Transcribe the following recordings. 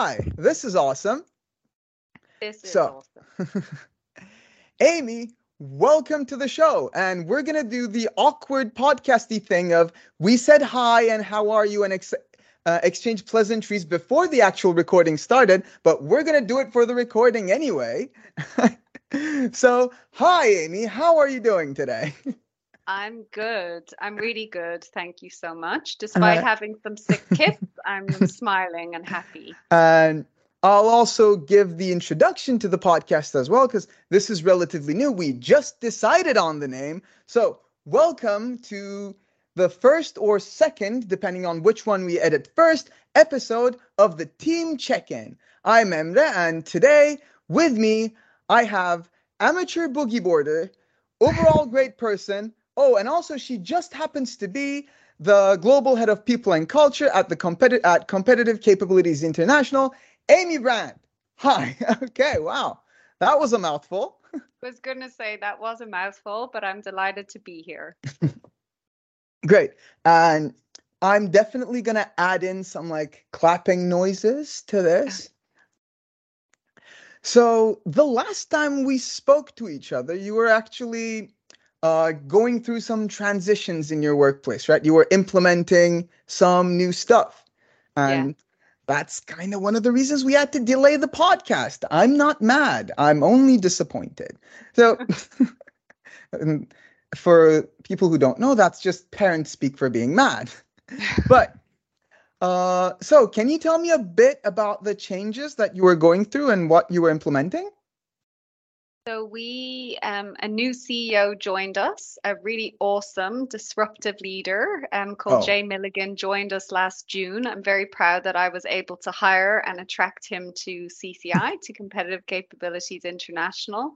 Hi. This is awesome. This is So- awesome. Amy, welcome to the show. And we're going to do the awkward podcasty thing of we said hi and how are you and ex- uh, exchange pleasantries before the actual recording started, but we're going to do it for the recording anyway. so, hi, Amy. How are you doing today? I'm good. I'm really good. Thank you so much. Despite Uh, having some sick kids, I'm smiling and happy. And I'll also give the introduction to the podcast as well, because this is relatively new. We just decided on the name. So, welcome to the first or second, depending on which one we edit first, episode of the Team Check In. I'm Emre, and today with me, I have amateur boogie boarder, overall great person. Oh, and also she just happens to be the global head of people and culture at the competi- at Competitive Capabilities International, Amy Brand. Hi. Okay. Wow. That was a mouthful. I was going to say that was a mouthful, but I'm delighted to be here. Great. And I'm definitely going to add in some like clapping noises to this. So, the last time we spoke to each other, you were actually uh, going through some transitions in your workplace, right? You were implementing some new stuff. And that's kind of one of the reasons we had to delay the podcast. I'm not mad, I'm only disappointed. So, for people who don't know, that's just parents speak for being mad. But uh, so can you tell me a bit about the changes that you were going through and what you were implementing? So we, um, a new CEO joined us, a really awesome, disruptive leader um, called Oh. Jay Milligan joined us last June. I'm very proud that I was able to hire and attract him to CCI, to Competitive Capabilities International.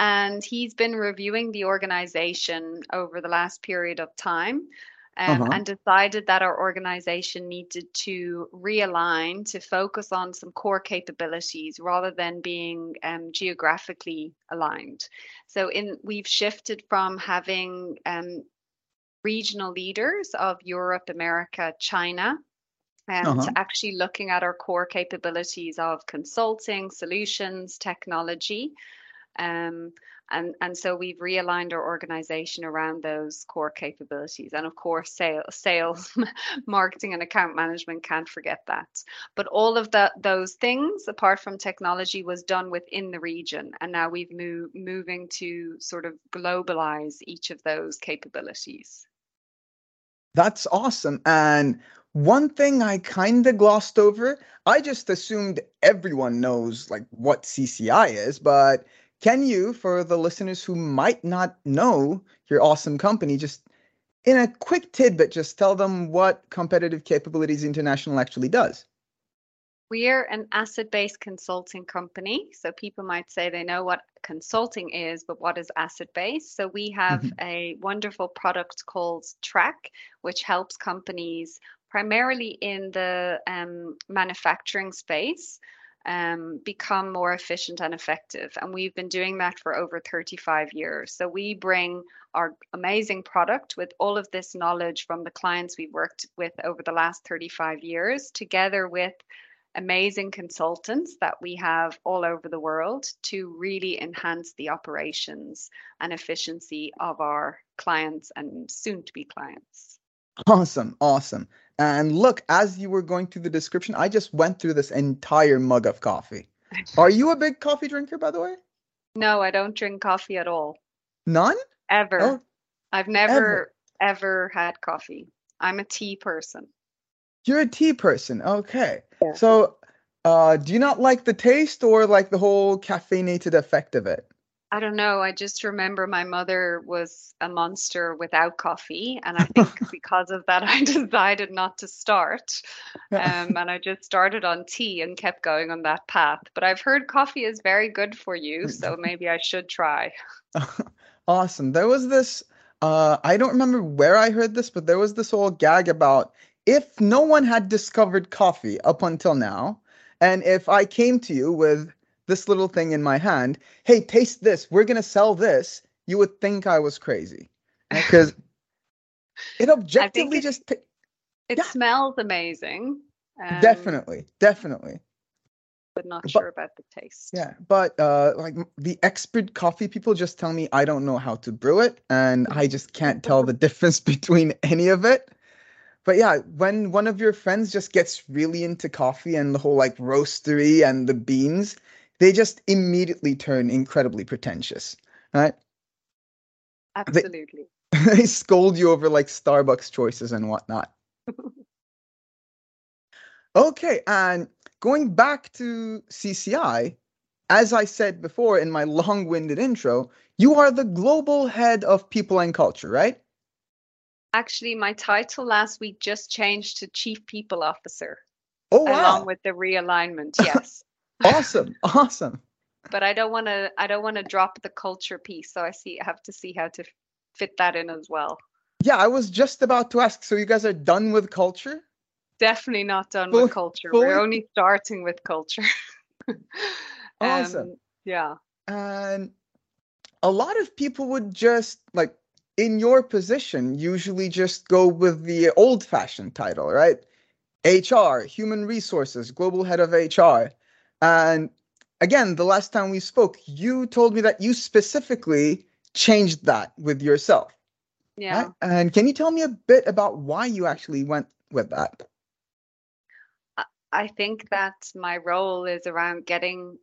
And he's been reviewing the organization over the last period of time. Um, Uh-huh. and decided that our organization needed to realign to focus on some core capabilities rather than being um, geographically aligned. So in we've shifted from having um, regional leaders of Europe, America, China, um, Uh-huh. actually looking at our core capabilities of consulting, solutions, technology. Um, and, and so we've realigned our organization around those core capabilities. And of course, sales, sales marketing, and account management can't forget that. But all of that, those things, apart from technology, was done within the region. And now we've moved moving to sort of globalize each of those capabilities. That's awesome. And one thing I kind of glossed over, I just assumed everyone knows like what CCI is, but can you, for the listeners who might not know your awesome company, just in a quick tidbit, just tell them what Competitive Capabilities International actually does? We're an asset based consulting company. So people might say they know what consulting is, but what is asset based? So we have Mhm. a wonderful product called TRACC, which helps companies primarily in the um, manufacturing space um, become more efficient and effective. And we've been doing that for over 35 years. So we bring our amazing product with all of this knowledge from the clients we've worked with over the last 35 years, together with amazing consultants that we have all over the world to really enhance the operations and efficiency of our clients and soon to be clients. Awesome, awesome. And look, as you were going through the description, I just went through this entire mug of coffee. Are you a big coffee drinker, by the way? No, I don't drink coffee at all, None? ever. Oh, I've never, ever had coffee. I'm a tea person. you're a tea person. Okay. Yeah. So, uh, do you not like the taste or like the whole caffeinated effect of it? I don't know. I just remember my mother was a monster without coffee. And I think because of that, I decided not to start. Um, and I just started on tea and kept going on that path. But I've heard coffee is very good for you. So maybe I should try. Awesome. There was this, uh, I don't remember where I heard this, but there was this whole gag about if no one had discovered coffee up until now, and if I came to you with this little thing in my hand, hey, taste this, we're gonna sell this, you would think I was crazy. Because it objectively it- just ta- It Yeah. smells amazing. Um, definitely, definitely. But not But- sure about the taste. Yeah, but uh, like the expert coffee people just tell me I don't know how to brew it, and I just can't tell the difference between any of it. But yeah, when one of your friends just gets really into coffee and the whole like roastery and the beans, they just immediately turn incredibly pretentious, right? Absolutely. they scold you over like Starbucks choices and whatnot. Okay, and going back to CCI, as I said before in my long winded intro, you are the global head of people and culture, right? Actually, my title last week just changed to Chief People Officer, Oh, along with the realignment. Yes. awesome. Awesome. but I don't want to I don't want to drop the culture piece, so I see I have to see how to fit that in as well. Yeah, I was just about to ask. So you guys are done with culture? Definitely not done Fully- with culture. fully- We're only starting with culture. Awesome. Um, yeah. And a lot of people would just like in your position usually just go with the old fashioned title, right? HR, human resources, global head of HR. And again, the last time we spoke, you told me that you specifically changed that with yourself. Yeah. right? And can you tell me a bit about why you actually went with that? I think that my role is around getting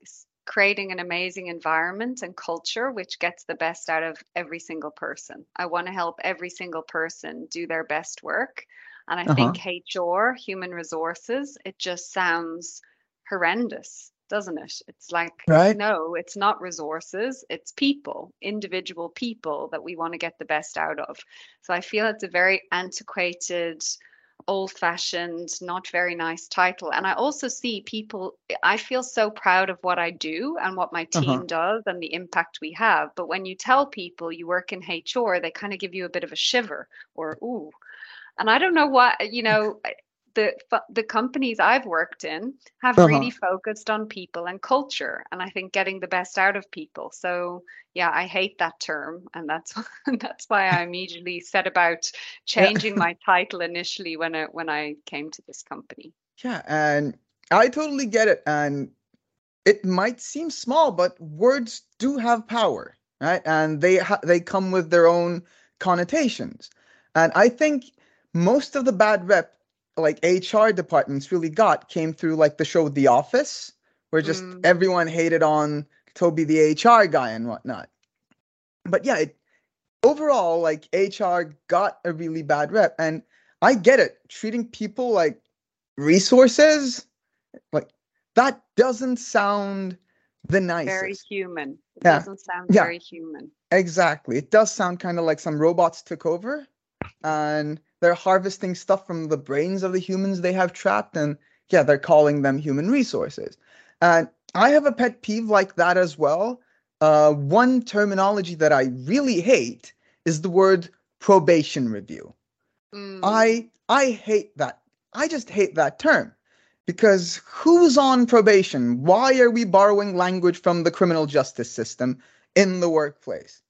creating an amazing environment and culture which gets the best out of every single person. I want to help every single person do their best work. And I Uh-huh. think HR, human resources, it just sounds horrendous, doesn't it? It's like Right. no, it's not resources, it's people, individual people that we want to get the best out of. So I feel it's a very antiquated, old fashioned, not very nice title. And I also see people, I feel so proud of what I do and what my team Uh-huh. does and the impact we have. But when you tell people you work in HR, they kind of give you a bit of a shiver or, ooh. And I don't know what, you know, the the companies I've worked in have Uh-huh. really focused on people and culture, and I think getting the best out of people. So yeah, I hate that term, and that's that's why I immediately set about changing my title initially when I when I came to this company. Yeah, and I totally get it. And it might seem small, but words do have power, right? And they ha- they come with their own connotations. And I think most of the bad rep like HR departments really got came through like the show The Office, where just Mm. everyone hated on Toby the HR guy and whatnot. But yeah, it, overall, like HR got a really bad rep, and I get it. Treating people like resources, like that doesn't sound the nicest. Very human. It Yeah. doesn't sound Yeah. very human. Exactly. It does sound kind of like some robots took over and they're harvesting stuff from the brains of the humans they have trapped. And yeah, they're calling them human resources. And I have a pet peeve like that as well. Uh, one terminology that I really hate is the word probation review. Mm, I I hate that. I just hate that term because who's on probation? Why are we borrowing language from the criminal justice system in the workplace?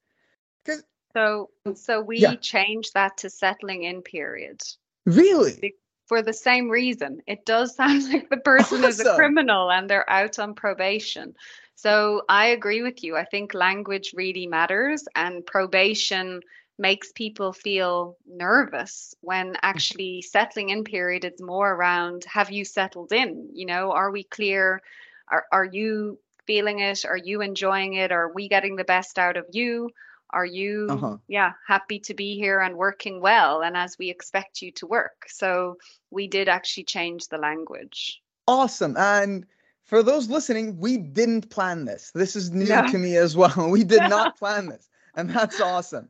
Because so so we Yeah. changed that to settling in period. really, for the same reason. It does sound like the person is a criminal and they're out on probation. So I agree with you. I think language really matters, and probation makes people feel nervous when actually settling in period is more around have you settled in? You know, are we clear? Are, are you feeling it? Are you enjoying it? Are we getting the best out of you? Are you, Uh-huh. yeah, happy to be here and working well and as we expect you to work? So we did actually change the language. awesome. And for those listening, we didn't plan this. This is new No. to me as well. We did not plan this, and that's awesome.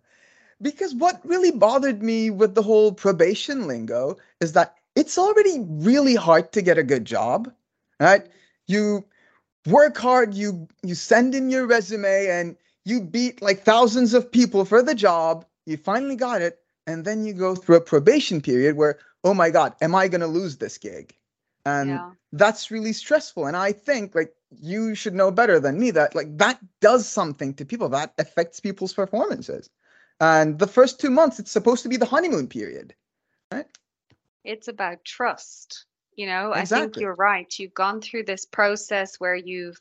Because what really bothered me with the whole probation lingo is that it's already really hard to get a good job, right? You work hard, you you send in your resume and you beat like thousands of people for the job, you finally got it, and then you go through a probation period where, oh my God, am I gonna lose this gig? And yeah. that's really stressful. And I think like you should know better than me that like that does something to people that affects people's performances. And the first two months, it's supposed to be the honeymoon period. Right? It's about trust. You know, Exactly. I think you're right. You've gone through this process where you've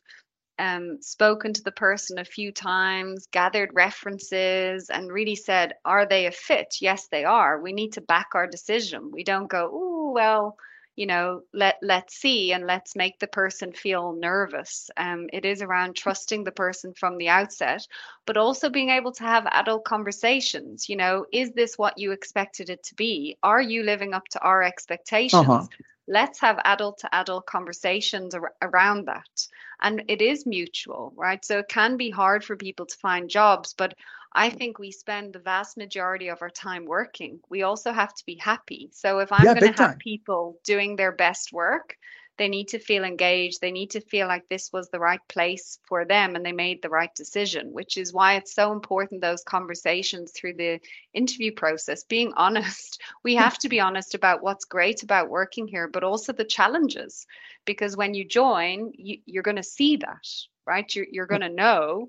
um, spoken to the person a few times, gathered references, and really said, are they a fit? Yes, they are. We need to back our decision. We don't go, oh, well, you know, let let's see and let's make the person feel nervous. Um, it is around trusting the person from the outset, but also being able to have adult conversations. You know, is this what you expected it to be? Are you living up to our expectations? Uh-huh. let's have adult to adult conversations ar- around that and it is mutual right so it can be hard for people to find jobs but i think we spend the vast majority of our time working. We also have to be happy. So if i'm Yeah, going to have time. people doing their best work they need to feel engaged. They need to feel like this was the right place for them and they made the right decision which is why it's so important those conversations through the interview process. Being honest we have to be honest about what's great about working here but also the challenges. Because when you join you, you're going to see that right? You're, you're going to know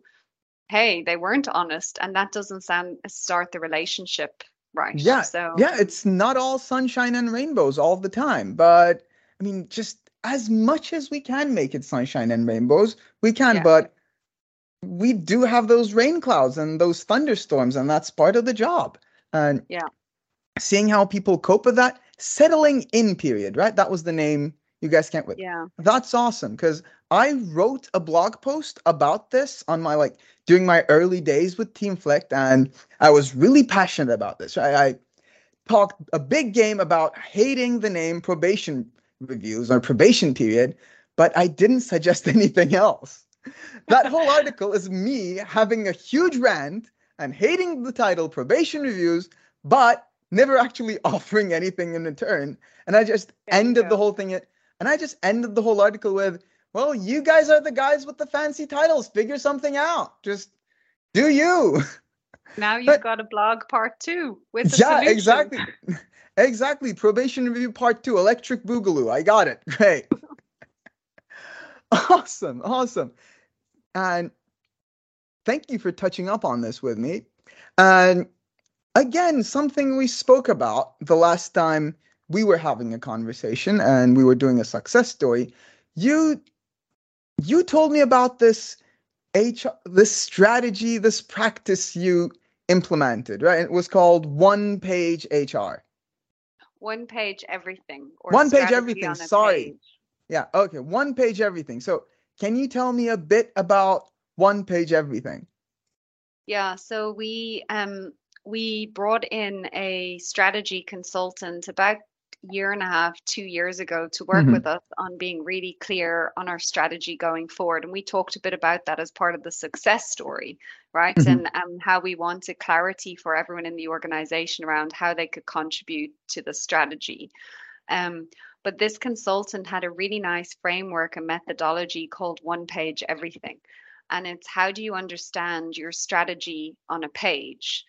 hey they weren't honest and that doesn't sound start the relationship right Yeah, so yeah, it's not all sunshine and rainbows all the time, but I mean, just as much as we can make it sunshine and rainbows, we can, Yeah. but we do have those rain clouds and those thunderstorms, and that's part of the job. And Yeah. seeing how people cope with that, settling in period, right? That was the name you guys came with. yeah That's awesome because I wrote a blog post about this on my like during my early days with TeamFlect, and I was really passionate about this. I, I talked a big game about hating the name probation reviews or probation period, but I didn't suggest anything else. That whole article is me having a huge rant and hating the title probation reviews, but never actually offering anything in return. And I just There ended the whole thing at, and I just ended the whole article with, well, you guys are the guys with the fancy titles. Figure something out. Just do you. now you've But- got a blog part two with the yeah, solution. exactly. Exactly. Probation review part two, electric boogaloo. I got it. Great. awesome. Awesome. And thank you for touching up on this with me. And again, something we spoke about the last time we were having a conversation and we were doing a success story. You you told me about this HR this strategy, this practice you implemented, right? It was called one page HR. one page everything or One page everything, on sorry. page. Yeah, okay, one page everything. So, can you tell me a bit about one page everything? Yeah, so we um we brought in a strategy consultant about year and a half, two years ago to work Mhm. with us on being really clear on our strategy going forward. And we talked a bit about that as part of the success story, right? Mhm. And um, how we wanted clarity for everyone in the organization around how they could contribute to the strategy. Um, but this consultant had a really nice framework and methodology called One Page Everything. And it's how do you understand your strategy on a page?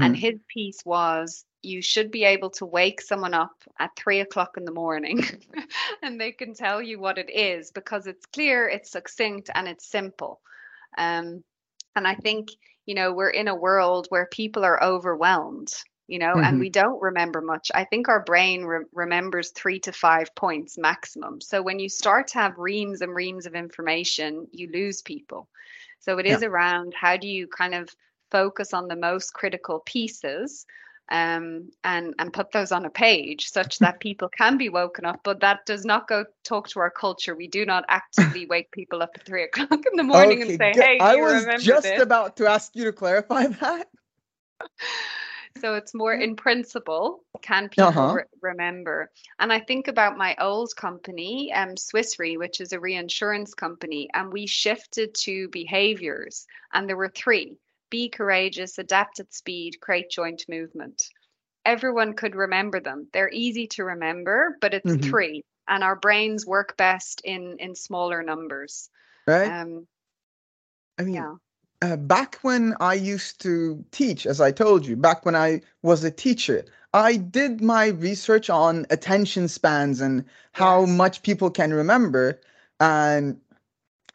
And Mhm. his piece was you should be able to wake someone up at three o'clock in the morning and they can tell you what it is because it's clear, it's succinct, and it's simple. Um, and I think, you know, we're in a world where people are overwhelmed, you know, Mhm. and we don't remember much. I think our brain re- remembers three to five points maximum. So when you start to have reams and reams of information, you lose people. So it Yeah. is around how do you kind of focus on the most critical pieces um, and and put those on a page such that people can be woken up. But that does not go talk to our culture. We do not actively wake people up at three o'clock in the morning and say, "Hey, I you was remember just this?" about to ask you to clarify that. So it's more in principle, can people Uh-huh. re- remember? And I think about my old company, um, Swiss Re, which is a reinsurance company, and we shifted to behaviors, and there were three: be courageous, adapt at speed, create joint movement. Everyone could remember them. They're easy to remember, but it's Mhm. three, and our brains work best in in smaller numbers. Right? Um, I mean, yeah. uh, back when I used to teach, as I told you, back when I was a teacher, I did my research on attention spans and how Yes. much people can remember. And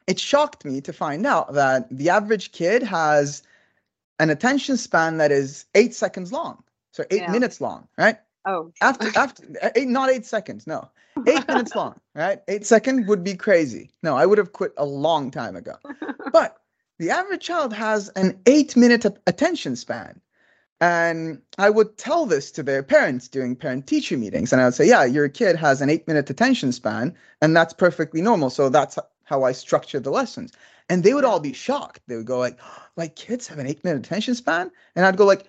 it shocked me to find out that the average kid has an attention span that is eight seconds long, so eight Yeah. minutes long, right? Oh, after after eight, not eight seconds. No, eight minutes long. Right, eight second would be crazy. No, I would have quit a long time ago. But the average child has an eight minute attention span. And I would tell this to their parents during parent teacher meetings. And I would say, yeah, your kid has an eight minute attention span, and that's perfectly normal. So that's how I structure the lessons. And they would all be shocked. They would go like, like kids have an eight minute attention span? And I'd go like,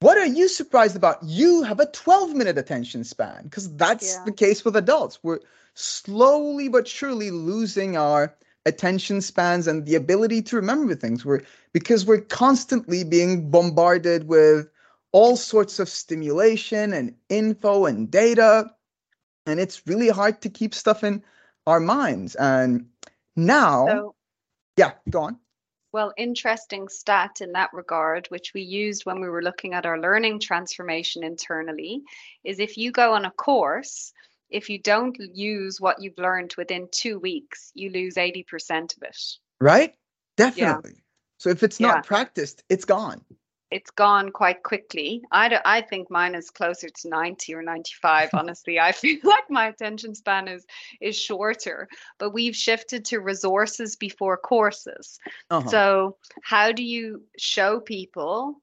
what are you surprised about? You have a 12 minute attention span because that's yeah. the case with adults. We're slowly but surely losing our attention spans and the ability to remember things. We're because we're constantly being bombarded with all sorts of stimulation and info and data. And it's really hard to keep stuff in our minds. And now, so, yeah, go on. Well, interesting stat in that regard, which we used when we were looking at our learning transformation internally, is if you go on a course, if you don't use what you've learned within two weeks, you lose 80% of it. Right? Definitely. Yeah. So if it's not yeah. practiced, it's gone. It's gone quite quickly. I, do, I think mine is closer to 90 or 95. Honestly, I feel like my attention span is is shorter. But we've shifted to resources before courses. Uh-huh. So how do you show people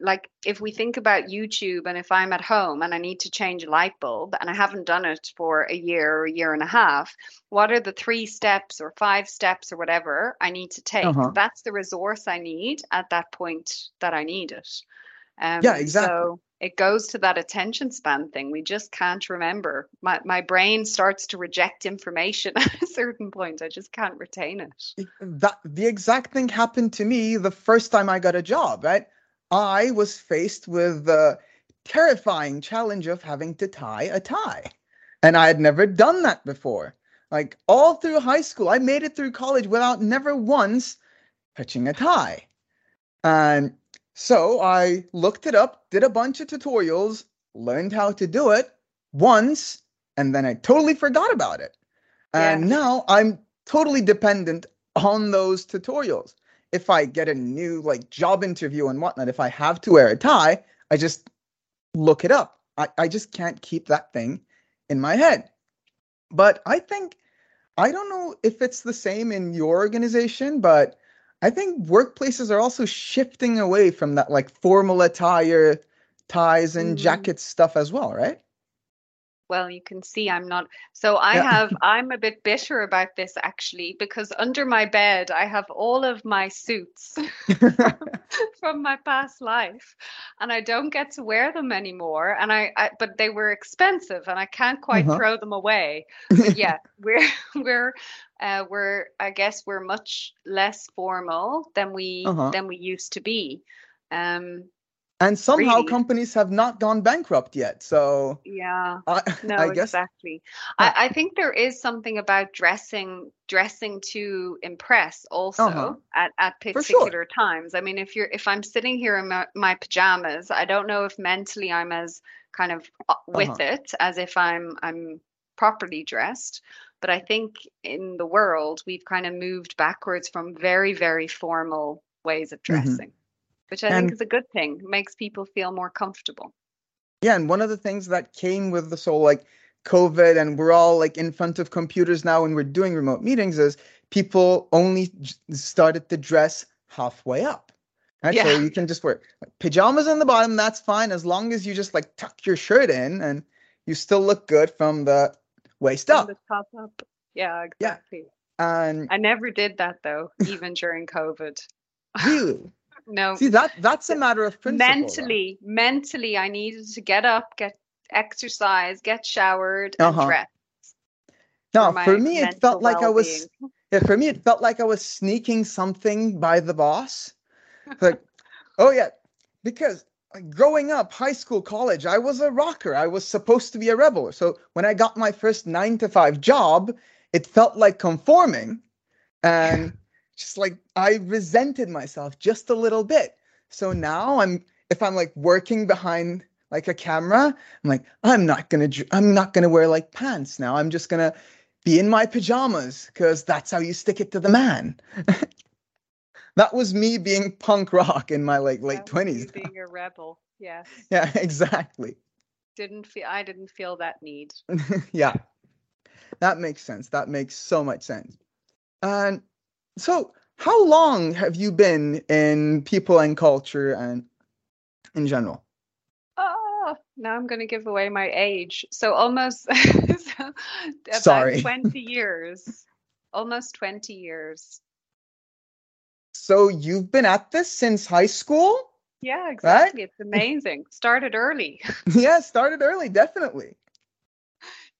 like if we think about YouTube and if I'm at home and I need to change a light bulb and I haven't done it for a year or a year and a half, what are the three steps or five steps or whatever I need to take? Uh-huh. That's the resource I need at that point that I need it. Um, yeah, exactly. So it goes to that attention span thing. We just can't remember. My my brain starts to reject information at a certain point. I just can't retain it. That the exact thing happened to me the first time I got a job, right? I was faced with the terrifying challenge of having to tie a tie. And I had never done that before. Like all through high school, I made it through college without never once touching a tie. And so I looked it up, did a bunch of tutorials, learned how to do it once, and then I totally forgot about it. And yeah. now I'm totally dependent on those tutorials if I get a new like job interview and whatnot, if I have to wear a tie, I just look it up. I, I just can't keep that thing in my head. But I think I don't know if it's the same in your organization, but I think workplaces are also shifting away from that like formal attire, ties and mm. jackets stuff as well, right? Well you can see i'm not so i yeah. have i'm a bit bitter about this actually because under my bed i have all of my suits from my past life and i don't get to wear them anymore and i, I but they were expensive and i can't quite uh-huh. throw them away but yeah we're we're uh, we're i guess we're much less formal than we uh-huh. than we used to be um and somehow really? companies have not gone bankrupt yet so yeah I, no I guess, exactly I, I, think there is something about dressing dressing to impress also uh-huh. at, at particular sure. times i mean if you're if i'm sitting here in my, my pajamas i don't know if mentally i'm as kind of uh, with uh-huh. it as if i'm i'm properly dressed but i think in the world we've kind of moved backwards from very very formal ways of mm-hmm. dressing mm-hmm which I and, think is a good thing. It makes people feel more comfortable. Yeah, and one of the things that came with this whole like COVID and we're all like in front of computers now and we're doing remote meetings is people only started to dress halfway up. Right? Yeah. So you can just wear pajamas on the bottom, that's fine as long as you just like tuck your shirt in and you still look good from the waist from up. The top up. Yeah, exactly. Yeah. And I never did that though, even during COVID. Really? No. See that that's a matter of principle. Mentally, mentally, I needed to get up, get exercise, get showered, and uh-huh. dress. No, for, for me, it felt like well-being. I was. Yeah, for me, it felt like I was sneaking something by the boss. Like, oh yeah, because growing up, high school, college, I was a rocker. I was supposed to be a rebel. So when I got my first nine to five job, it felt like conforming. And just like I resented myself just a little bit. So now I'm if I'm like working behind like a camera, I'm like I'm not going to I'm not going to wear like pants now. I'm just going to be in my pajamas cuz that's how you stick it to the man. that was me being punk rock in my like late 20s. Being a rebel. Yes. Yeah, exactly. didn't feel I didn't feel that need. yeah. That makes sense. That makes so much sense. And so how long have you been in people and culture and in general? Oh, now I'm going to give away my age. So almost so about Sorry. 20 years. Almost 20 years. So you've been at this since high school? Yeah, exactly. It's amazing. Started early. yeah, started early, definitely.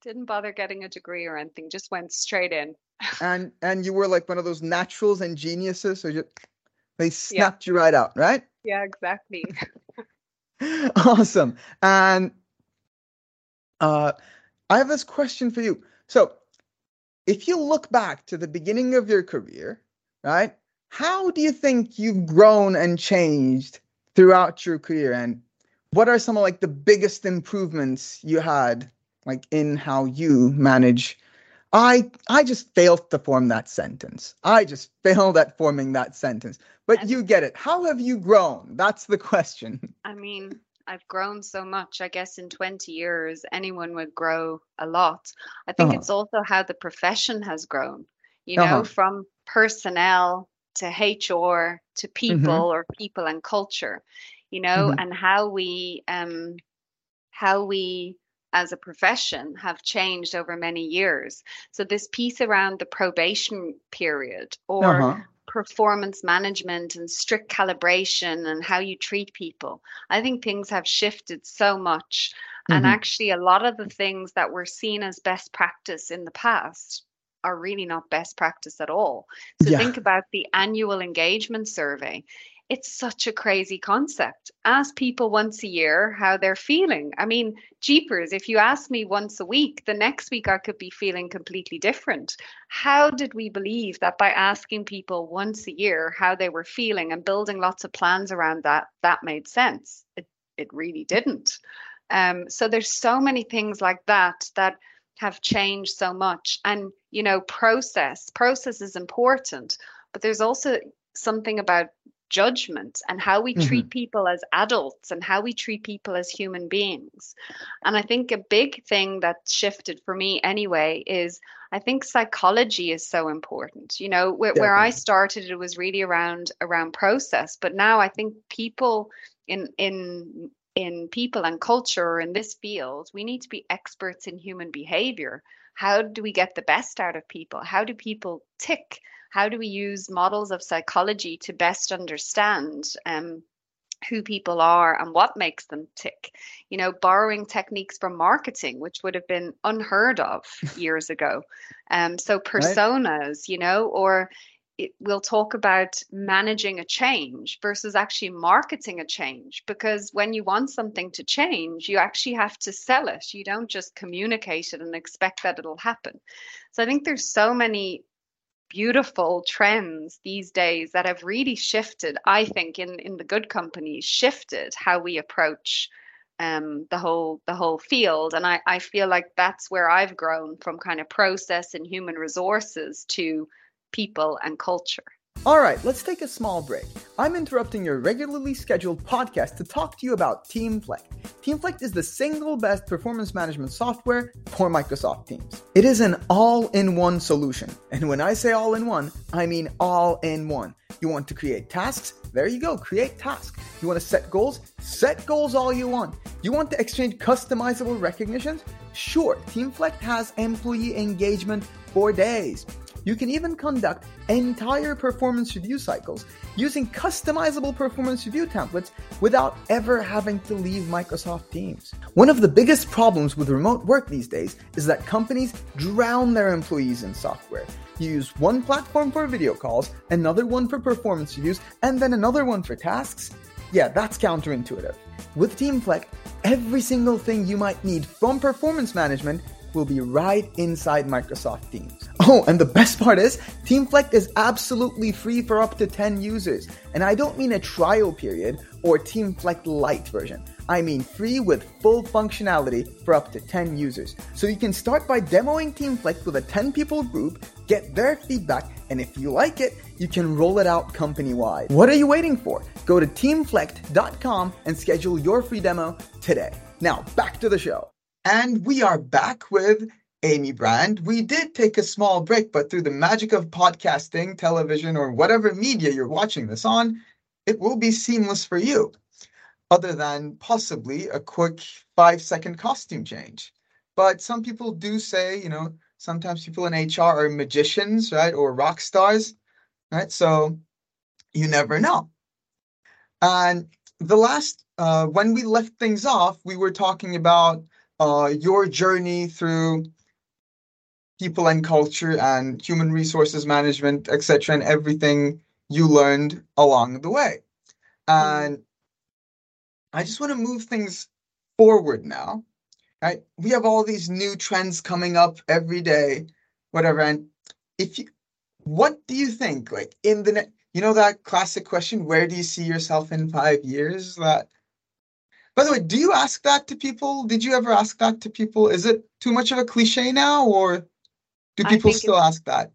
Didn't bother getting a degree or anything, just went straight in. And and you were like one of those naturals and geniuses, so you, they snapped you right out, right? Yeah, exactly. awesome. And uh, I have this question for you. So, if you look back to the beginning of your career, right? How do you think you've grown and changed throughout your career and what are some of like the biggest improvements you had like in how you manage I I just failed to form that sentence. I just failed at forming that sentence. But And- you get it. How have you grown? That's the question. I mean, I've grown so much. I guess in 20 years, anyone would grow a lot. I think Uh-huh. it's also how the profession has grown, you know, Uh-huh. from personnel to HR to people or people and culture, you know, Mhm. and how we um how we as a profession have changed over many years. So this piece around the probation period or Uh-huh. performance management and strict calibration and how you treat people. I think things have shifted so much. And Mhm. actually, a lot of the things that were seen as best practice in the past are really not best practice at all. So Yeah. think about the annual engagement survey. It's such a crazy concept. Ask people once a year how they're feeling. I mean, jeepers, if you ask me once a week, the next week I could be feeling completely different. How did we believe that by asking people once a year how they were feeling and building lots of plans around that, that made sense? It, it really didn't. Um, so there's so many things like that that have changed so much. And, you know, process, process is important, but there's also something about judgment and how we treat mm-hmm. people as adults and how we treat people as human beings. And I think a big thing that shifted for me anyway is I think psychology is so important. You know, where, where I started it was really around around process, but now I think people in in in people and culture in this field, we need to be experts in human behavior. How do we get the best out of people? How do people tick? How do we use models of psychology to best understand um, who people are and what makes them tick? You know, borrowing techniques from marketing, which would have been unheard of years ago. Um, so personas, you know, or it, we'll talk about managing a change versus actually marketing a change because when you want something to change you actually have to sell it you don't just communicate it and expect that it'll happen so i think there's so many beautiful trends these days that have really shifted i think in in the good companies shifted how we approach um, the whole the whole field. And I, I feel like that's where i've grown from kind of process and human resources to people and culture All right, let's take a small break. I'm interrupting your regularly scheduled podcast to talk to you about TeamFlect. TeamFlect is the single best performance management software for Microsoft Teams. It is an all in one solution. And when I say all in one, I mean all in one. You want to create tasks? There you go, create tasks. You want to set goals? Set goals all you want. You want to exchange customizable recognitions? Sure, TeamFlect has employee engagement for days. You can even conduct entire performance review cycles using customizable performance review templates without ever having to leave Microsoft Teams. One of the biggest problems with remote work these days is that companies drown their employees in software. You use one platform for video calls, another one for performance reviews, and then another one for tasks. Yeah, that's counterintuitive. With TeamFlect, every single thing you might need from performance management will be right inside Microsoft Teams. Oh, and the best part is, TeamFlect is absolutely free for up to 10 users. And I don't mean a trial period or TeamFlect Lite version. I mean free with full functionality for up to 10 users. So you can start by demoing TeamFlect with a 10 people group, get their feedback, and if you like it, you can roll it out company wide. What are you waiting for? Go to teamflect.com and schedule your free demo today. Now, back to the show. And we are back with Amy Brand. We did take a small break, but through the magic of podcasting, television, or whatever media you're watching this on, it will be seamless for you, other than possibly a quick five second costume change. But some people do say, you know, sometimes people in HR are magicians, right, or rock stars, right? So you never know. And the last, uh, when we left things off, we were talking about uh, your journey through people and culture and human resources management, etc., and everything you learned along the way. And I just want to move things forward now. Right? We have all these new trends coming up every day, whatever. And if you, what do you think, like in the, you know, that classic question, where do you see yourself in five years? That by the way, do you ask that to people? Did you ever ask that to people? Is it too much of a cliche now, or do people still ask that?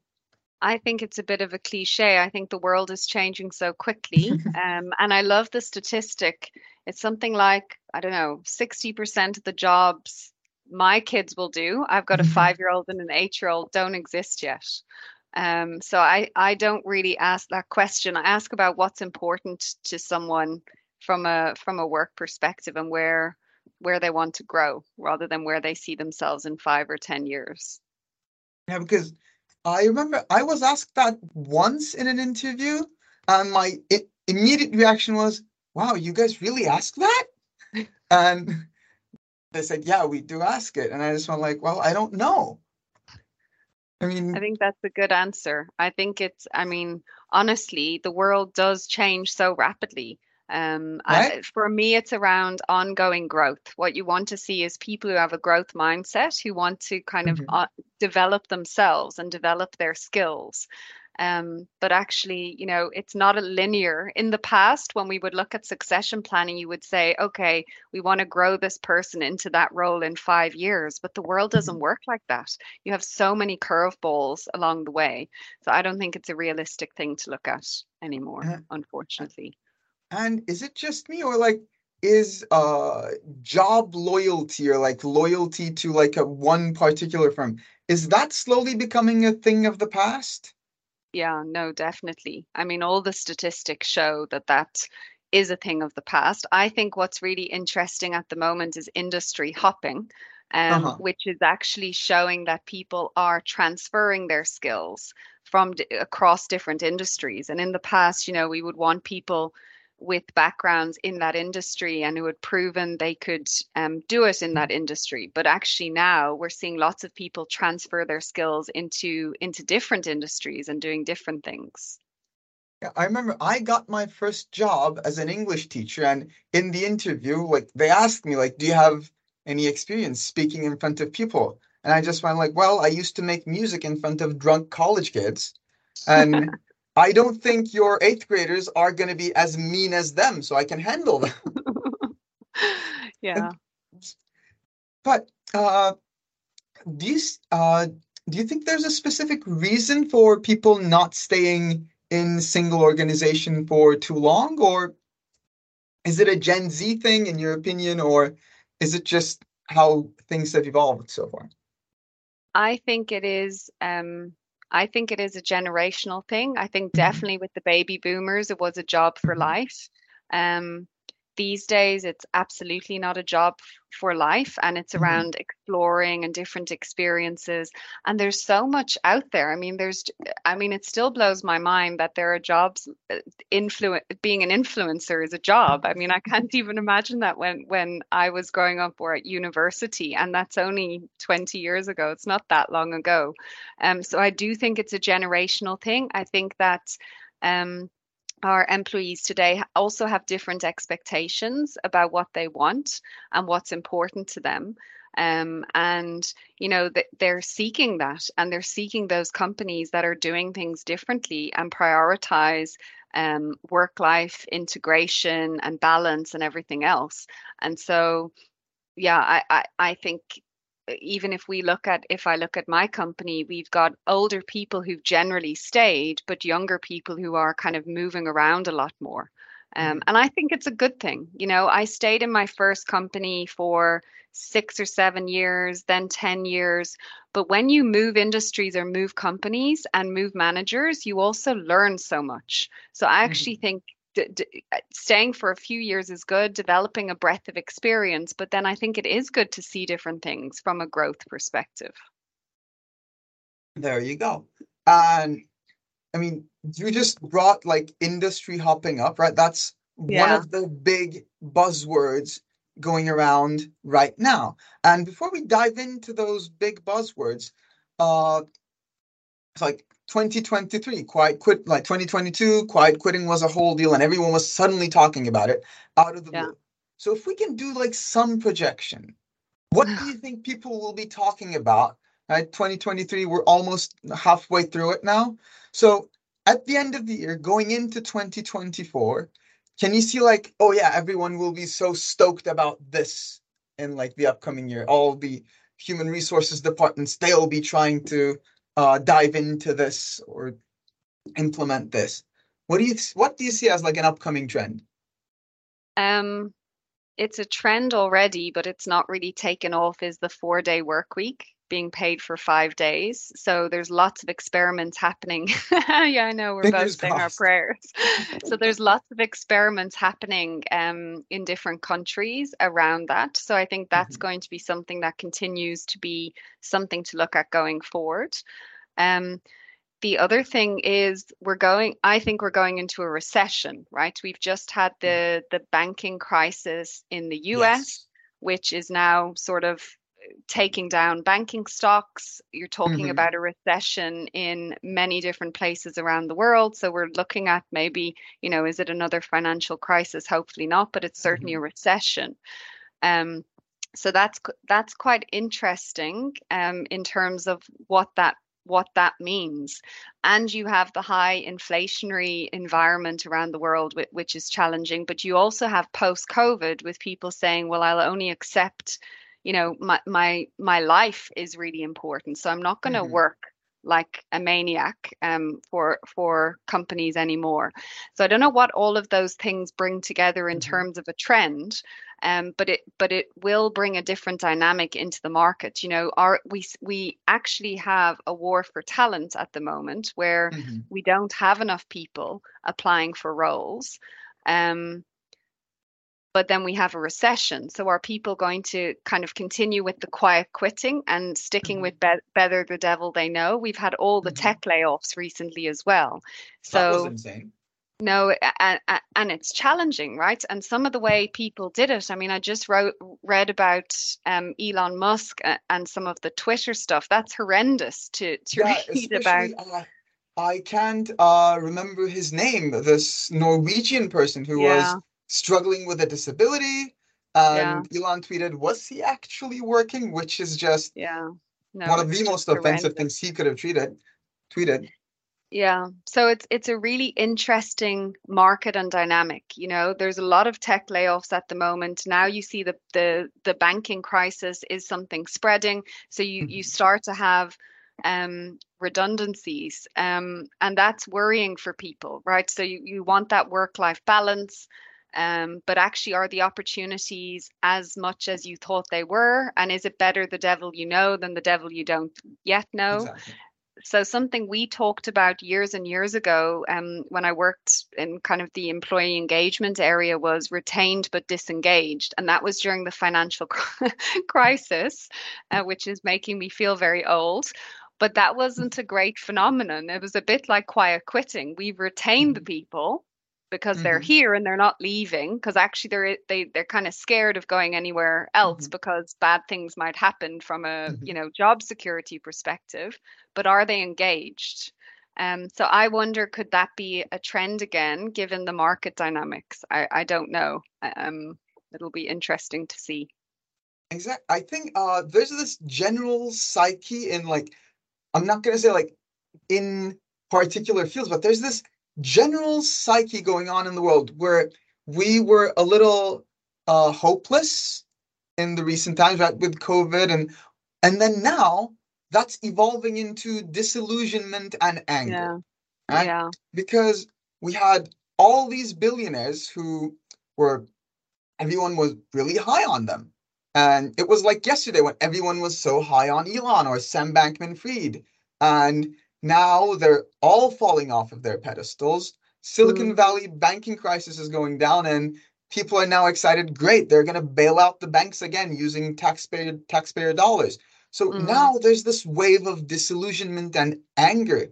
I think it's a bit of a cliche. I think the world is changing so quickly. um, and I love the statistic. It's something like, I don't know, 60% of the jobs my kids will do. I've got a mm-hmm. five year old and an eight year old don't exist yet. Um, so I, I don't really ask that question. I ask about what's important to someone from a from a work perspective and where where they want to grow rather than where they see themselves in five or ten years. Yeah, because I remember I was asked that once in an interview, and my immediate reaction was, "Wow, you guys really ask that?" and they said, "Yeah, we do ask it," and I just went like, "Well, I don't know." I mean, I think that's a good answer. I think it's, I mean, honestly, the world does change so rapidly. Um, right? I, for me, it's around ongoing growth. What you want to see is people who have a growth mindset, who want to kind mm-hmm. of uh, develop themselves and develop their skills. Um, but actually, you know, it's not a linear. In the past, when we would look at succession planning, you would say, okay, we want to grow this person into that role in five years. But the world doesn't mm-hmm. work like that. You have so many curveballs along the way. So I don't think it's a realistic thing to look at anymore, uh, unfortunately. And is it just me or like is uh job loyalty or like loyalty to like a one particular firm is that slowly becoming a thing of the past? Yeah, no, definitely. I mean, all the statistics show that that is a thing of the past. I think what's really interesting at the moment is industry hopping, um, uh-huh. which is actually showing that people are transferring their skills from d- across different industries. And in the past, you know, we would want people with backgrounds in that industry and who had proven they could um, do it in that industry. But actually now we're seeing lots of people transfer their skills into into different industries and doing different things. Yeah, I remember I got my first job as an English teacher, and in the interview, like they asked me, like, do you have any experience speaking in front of people? And I just went like, well, I used to make music in front of drunk college kids. And I don't think your eighth graders are going to be as mean as them, so I can handle them. yeah. But uh, do you uh, do you think there's a specific reason for people not staying in single organization for too long, or is it a Gen Z thing, in your opinion, or is it just how things have evolved so far? I think it is um, I think it is a generational thing. I think mm-hmm. definitely with the baby boomers, it was a job for mm-hmm. life. Um, these days, it's absolutely not a job for life, and it's mm-hmm. around exploring and different experiences. And there's so much out there. I mean, there's, I mean, it still blows my mind that there are jobs. Uh, influence being an influencer is a job. I mean, I can't even imagine that when when I was growing up or at university, and that's only 20 years ago. It's not that long ago. Um, so I do think it's a generational thing. I think that. Um, our employees today also have different expectations about what they want and what's important to them. Um, and you know they're seeking that and they're seeking those companies that are doing things differently and prioritize um, work life integration and balance and everything else. And so yeah I, I, I think even if we look at if i look at my company we've got older people who've generally stayed but younger people who are kind of moving around a lot more Um, and I think it's a good thing. You know, I stayed in my first company for six or seven years, then 10 years. But when you move industries or move companies and move managers, you also learn so much. So I actually mm-hmm. think d- d- uh, staying for a few years is good, developing a breadth of experience. But then I think it is good to see different things from a growth perspective. There you go. And I mean, you just brought like industry hopping up, right? That's yeah. one of the big buzzwords going around right now. And before we dive into those big buzzwords, uh, it's like 2023, quiet quit, like 2022, quiet quitting was a whole deal, and everyone was suddenly talking about it out of the yeah. blue. So if we can do like some projection, what do you think people will be talking about? Right, 2023, we're almost halfway through it now. So at the end of the year, going into 2024, can you see like, oh yeah, everyone will be so stoked about this in like the upcoming year. All the human resources departments, they'll be trying to uh, dive into this or implement this. What do you what do you see as like an upcoming trend? Um, it's a trend already, but it's not really taken off. Is the four day work week? Being paid for five days. So there's lots of experiments happening. yeah, I know we're Fingers both saying our prayers. so there's lots of experiments happening um, in different countries around that. So I think that's mm-hmm. going to be something that continues to be something to look at going forward. Um, the other thing is we're going i think we're going into a recession right we've just had mm. the the banking crisis in the us yes. which is now sort of taking down banking stocks. You're talking mm-hmm. about a recession in many different places around the world. So we're looking at maybe, you know, is it another financial crisis? Hopefully not, but it's certainly mm-hmm. a recession. Um, so that's that's quite interesting um, in terms of what that what that means. And you have the high inflationary environment around the world, which is challenging. But you also have post COVID with people saying, well, I'll only accept you know my my my life is really important so i'm not going to mm-hmm. work like a maniac um, for for companies anymore. So I don't know what all of those things bring together in mm-hmm. terms of a trend, um, but it but it will bring a different dynamic into the market. You know, our we we actually have a war for talent at the moment where mm-hmm. we don't have enough people applying for roles. Um, but then we have a recession. So are people going to kind of continue with the quiet quitting and sticking mm-hmm. with be- better the devil they know? We've had all the mm-hmm. tech layoffs recently as well. So no, and, and it's challenging, right? And some of the way people did it. I mean, I just wrote read about um, Elon Musk and some of the Twitter stuff. That's horrendous to to yeah, read about. Uh, I can't uh, remember his name. This Norwegian person who yeah. was struggling with a disability. And yeah. Elon tweeted, "Was he actually working?" Which is just yeah, no, one of the most horrendous. offensive things he could have tweeted. Tweeted. Yeah, so it's it's a really interesting market and dynamic. You know, there's a lot of tech layoffs at the moment. Now you see the the the banking crisis is something spreading. So you you mm-hmm. start to have um, redundancies, um, and that's worrying for people, right? So you you want that work life balance. Um, but actually, are the opportunities as much as you thought they were? And is it better the devil you know than the devil you don't yet know? Exactly. So, something we talked about years and years ago um, when I worked in kind of the employee engagement area was retained but disengaged. And that was during the financial crisis, uh, which is making me feel very old but that wasn't a great phenomenon. It was a bit like quiet quitting. We retained the mm-hmm. people, because mm-hmm. they're here and they're not leaving because actually they're they they're kind of scared of going anywhere else mm-hmm. because bad things might happen from a mm-hmm. you know job security perspective but are they engaged um, so I wonder, could that be a trend again, given the market dynamics? I, I don't know. Um, it'll be interesting to see. Exactly. I think uh, there's this general psyche in like, I'm not gonna say like in particular fields, but there's this general psyche going on in the world where we were a little uh, hopeless in the recent times right, with COVID, and and then now that's evolving into disillusionment and anger. Yeah. Right? yeah. Because we had all these billionaires who were everyone was really high on them. And it was like yesterday when everyone was so high on Elon or Sam Bankman Fried. And now they're all falling off of their pedestals. Silicon mm. Valley banking crisis is going down, and people are now excited. Great, they're going to bail out the banks again using taxpayer taxpayer dollars. So mm. now there's this wave of disillusionment and anger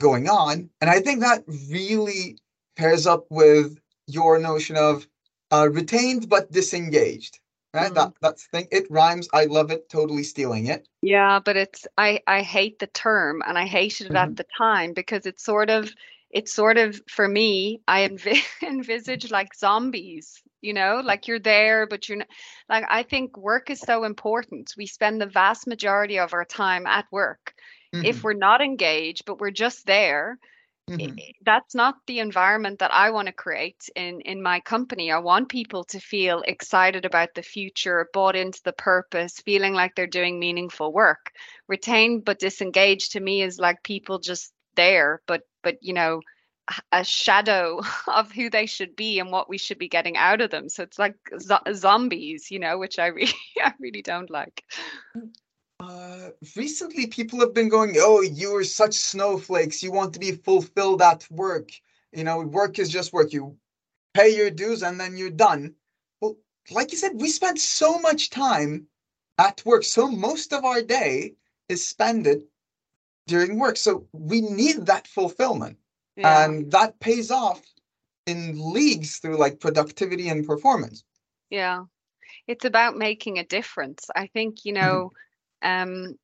going on, and I think that really pairs up with your notion of uh, retained but disengaged. Right? Mm-hmm. That that's thing. It rhymes. I love it. Totally stealing it. Yeah, but it's I I hate the term, and I hated it mm-hmm. at the time because it's sort of it's sort of for me. I env- envisage like zombies. You know, like you're there, but you're not. Like I think work is so important. We spend the vast majority of our time at work. Mm-hmm. If we're not engaged, but we're just there, Mm-hmm. That's not the environment that I want to create in in my company. I want people to feel excited about the future, bought into the purpose, feeling like they're doing meaningful work. Retained but disengaged to me is like people just there, but but you know, a shadow of who they should be and what we should be getting out of them. So it's like zo- zombies, you know, which I really I really don't like. Uh, recently, people have been going, "Oh, you are such snowflakes. You want to be fulfilled at work. You know, work is just work. You pay your dues and then you're done." Well, like you said, we spend so much time at work. So most of our day is spent during work. So we need that fulfillment, yeah. and that pays off in leagues through like productivity and performance. Yeah, it's about making a difference. I think you know. Mm-hmm um,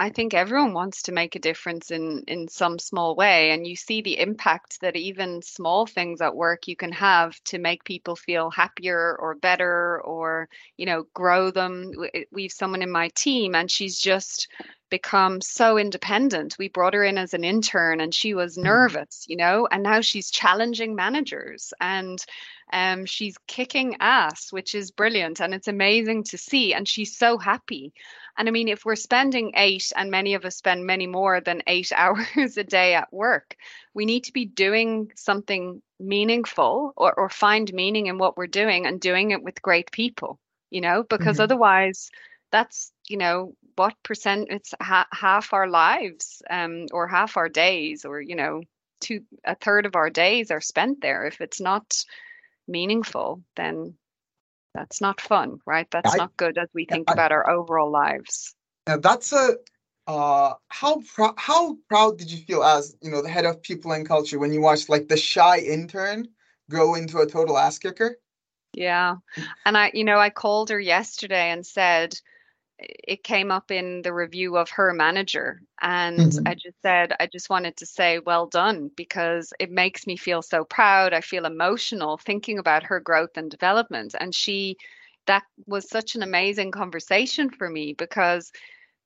I think everyone wants to make a difference in in some small way and you see the impact that even small things at work you can have to make people feel happier or better or you know grow them. We've someone in my team and she's just become so independent we brought her in as an intern and she was mm. nervous you know and now she's challenging managers and um, she's kicking ass, which is brilliant. And it's amazing to see. And she's so happy. And I mean, if we're spending eight, and many of us spend many more than eight hours a day at work, we need to be doing something meaningful or, or find meaning in what we're doing and doing it with great people, you know, because mm-hmm. otherwise, that's, you know, what percent it's ha- half our lives um, or half our days or, you know, two, a third of our days are spent there. If it's not, meaningful, then that's not fun, right? That's I, not good as we think I, about our overall lives. Yeah, that's a uh how pr- how proud did you feel as you know the head of people and culture when you watched like the shy intern grow into a total ass kicker yeah and i you know i called her yesterday and said it came up in the review of her manager and mm-hmm. i just said i just wanted to say well done because it makes me feel so proud i feel emotional thinking about her growth and development and she that was such an amazing conversation for me because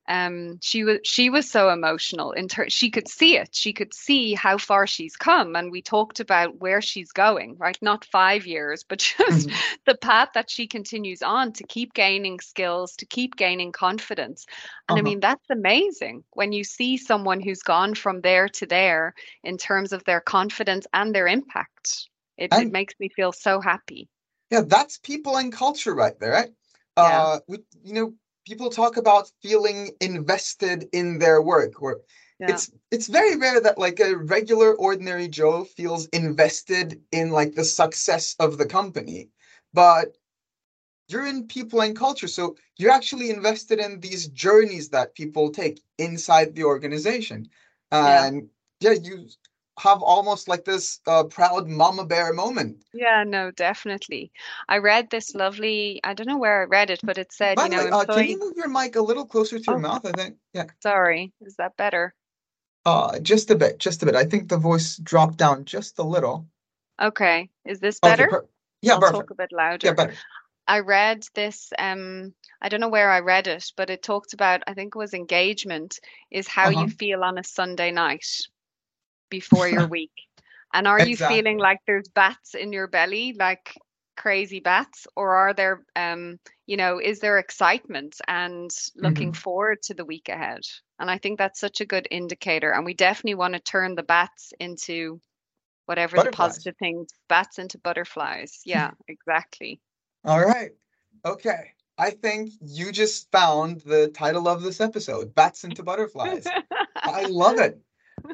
um, she was she was so emotional in ter- she could see it she could see how far she's come and we talked about where she's going right not five years but just mm-hmm. the path that she continues on to keep gaining skills to keep gaining confidence and uh-huh. i mean that's amazing when you see someone who's gone from there to there in terms of their confidence and their impact it, and, it makes me feel so happy yeah that's people and culture right there right yeah. uh we, you know people talk about feeling invested in their work or yeah. it's it's very rare that like a regular ordinary joe feels invested in like the success of the company. But you're in people and culture so you're actually invested in these journeys that people take inside the organization. And yeah, yeah you have almost like this uh, proud mama bear moment. Yeah, no, definitely. I read this lovely. I don't know where I read it, but it said, By you know, way, uh, can you move your mic a little closer to oh. your mouth? I think. Yeah. Sorry, is that better? Uh, just a bit, just a bit. I think the voice dropped down just a little. Okay, is this better? Okay, per- yeah, I'll perfect. talk a bit louder. Yeah, better. I read this. Um, I don't know where I read it, but it talked about. I think it was engagement is how uh-huh. you feel on a Sunday night before your week? And are exactly. you feeling like there's bats in your belly, like crazy bats, or are there, um, you know, is there excitement and looking mm-hmm. forward to the week ahead? And I think that's such a good indicator. And we definitely want to turn the bats into whatever the positive things, bats into butterflies. Yeah, exactly. All right. Okay. I think you just found the title of this episode, Bats into Butterflies. I love it.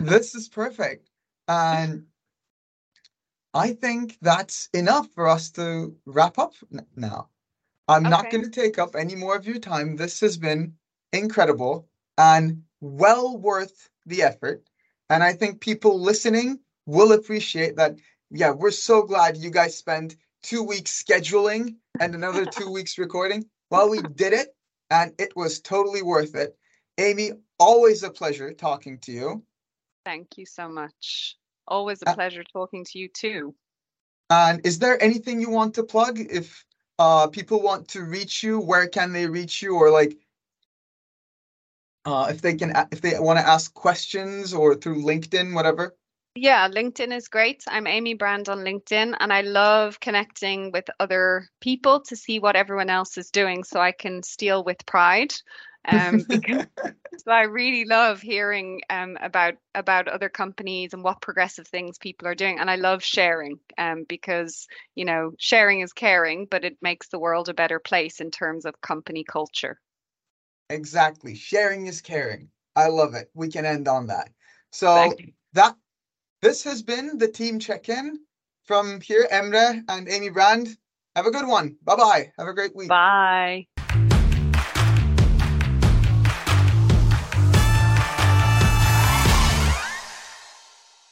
This is perfect. And I think that's enough for us to wrap up now. I'm okay. not going to take up any more of your time. This has been incredible and well worth the effort. And I think people listening will appreciate that. Yeah, we're so glad you guys spent two weeks scheduling and another two weeks recording. Well, we did it and it was totally worth it. Amy, always a pleasure talking to you. Thank you so much. Always a uh, pleasure talking to you too. And is there anything you want to plug? If uh, people want to reach you, where can they reach you? Or like, uh, if they can, if they want to ask questions or through LinkedIn, whatever. Yeah, LinkedIn is great. I'm Amy Brand on LinkedIn, and I love connecting with other people to see what everyone else is doing so I can steal with pride. Um, because so I really love hearing um, about about other companies and what progressive things people are doing, and I love sharing um, because you know sharing is caring, but it makes the world a better place in terms of company culture. Exactly, sharing is caring. I love it. We can end on that. So that this has been the team check-in from here, Emre and Amy Brand. Have a good one. Bye bye. Have a great week. Bye.